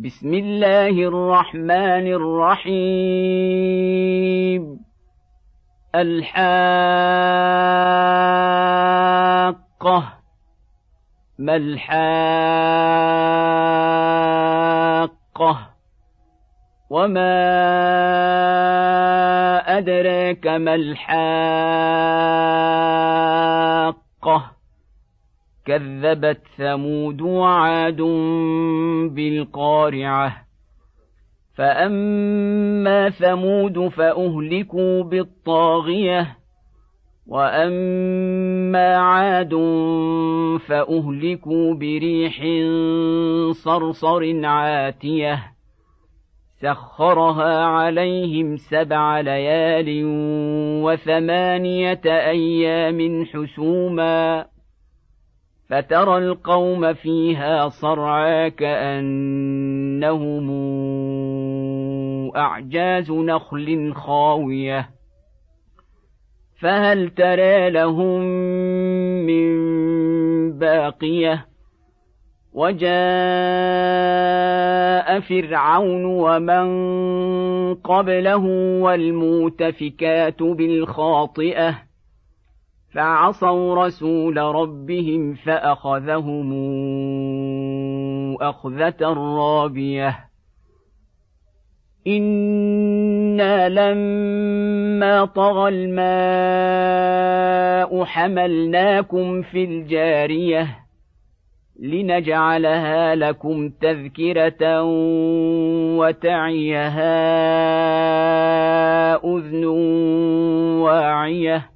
بسم الله الرحمن الرحيم. الحاقة. ما الحاقة؟ وما أدراك ما الحاقة؟ كذبت ثمود وعاد بالقارعة. فأما ثمود فأهلكوا بالطاغية وأما عاد فأهلكوا بريح صرصر عاتية. سخرها عليهم سبع ليال وثمانية أيام حسوما. فترى القوم فيها صرعى كأنهم أعجاز نخل خاوية. فهل ترى لهم من باقية؟ وجاء فرعون ومن قبله والمؤتفكات بالخاطئة. فعصوا رسول ربهم فأخذهم أخذة رابية. أنا لما طغى الماء حملناكم في الجاريه لنجعلها لكم تذكره وتعيها اذن واعيه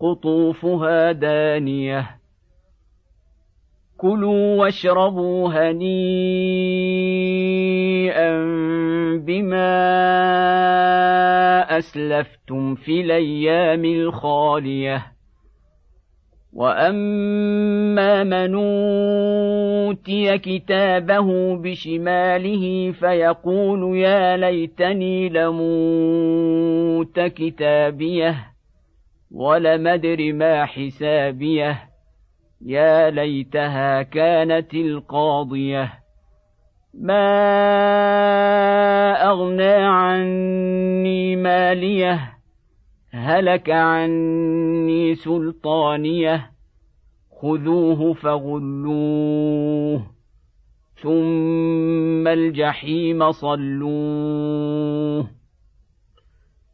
قطوفها دانية. كلوا واشربوا هنيئا بما أسلفتم في الأيام الخالية. وأما من أوتي كتابه بشماله فيقول يا ليتني لموت كتابيه. ولم ادر ما حسابيه يا ليتها كانت القاضية. ما أغنى عني ماليه هلك عني سلطانيه. خذوه فغلوه ثم الجحيم صلوه.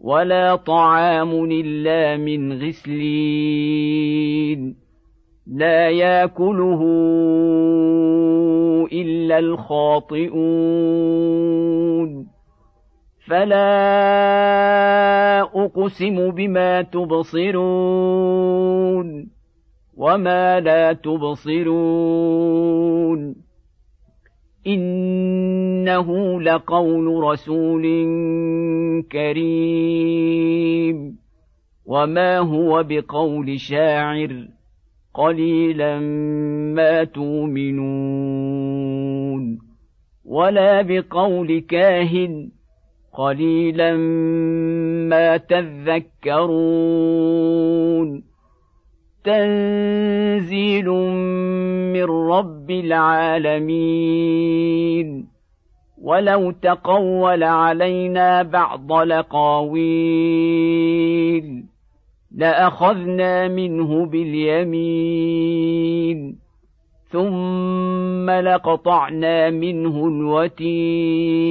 ولا طعام إلا من غسلين. لا يأكله إلا الخاطئون. فلا أقسم بما تبصرون وما لا تبصرون. إنه لقول رسول كريم. وما هو بقول شاعر قليلا ما تؤمنون. ولا بقول كاهن قليلا ما تذكرون. تنزيل من رب العالمين. ولو تقول علينا بعض لقاويل لأخذنا منه باليمين. ثم لقطعنا منه الوتين.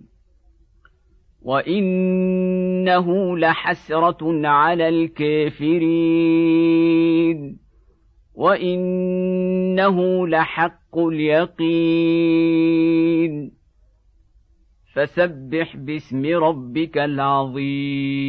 وانه لحسره على الكافرين وانه لحق اليقين فسبح باسم ربك العظيم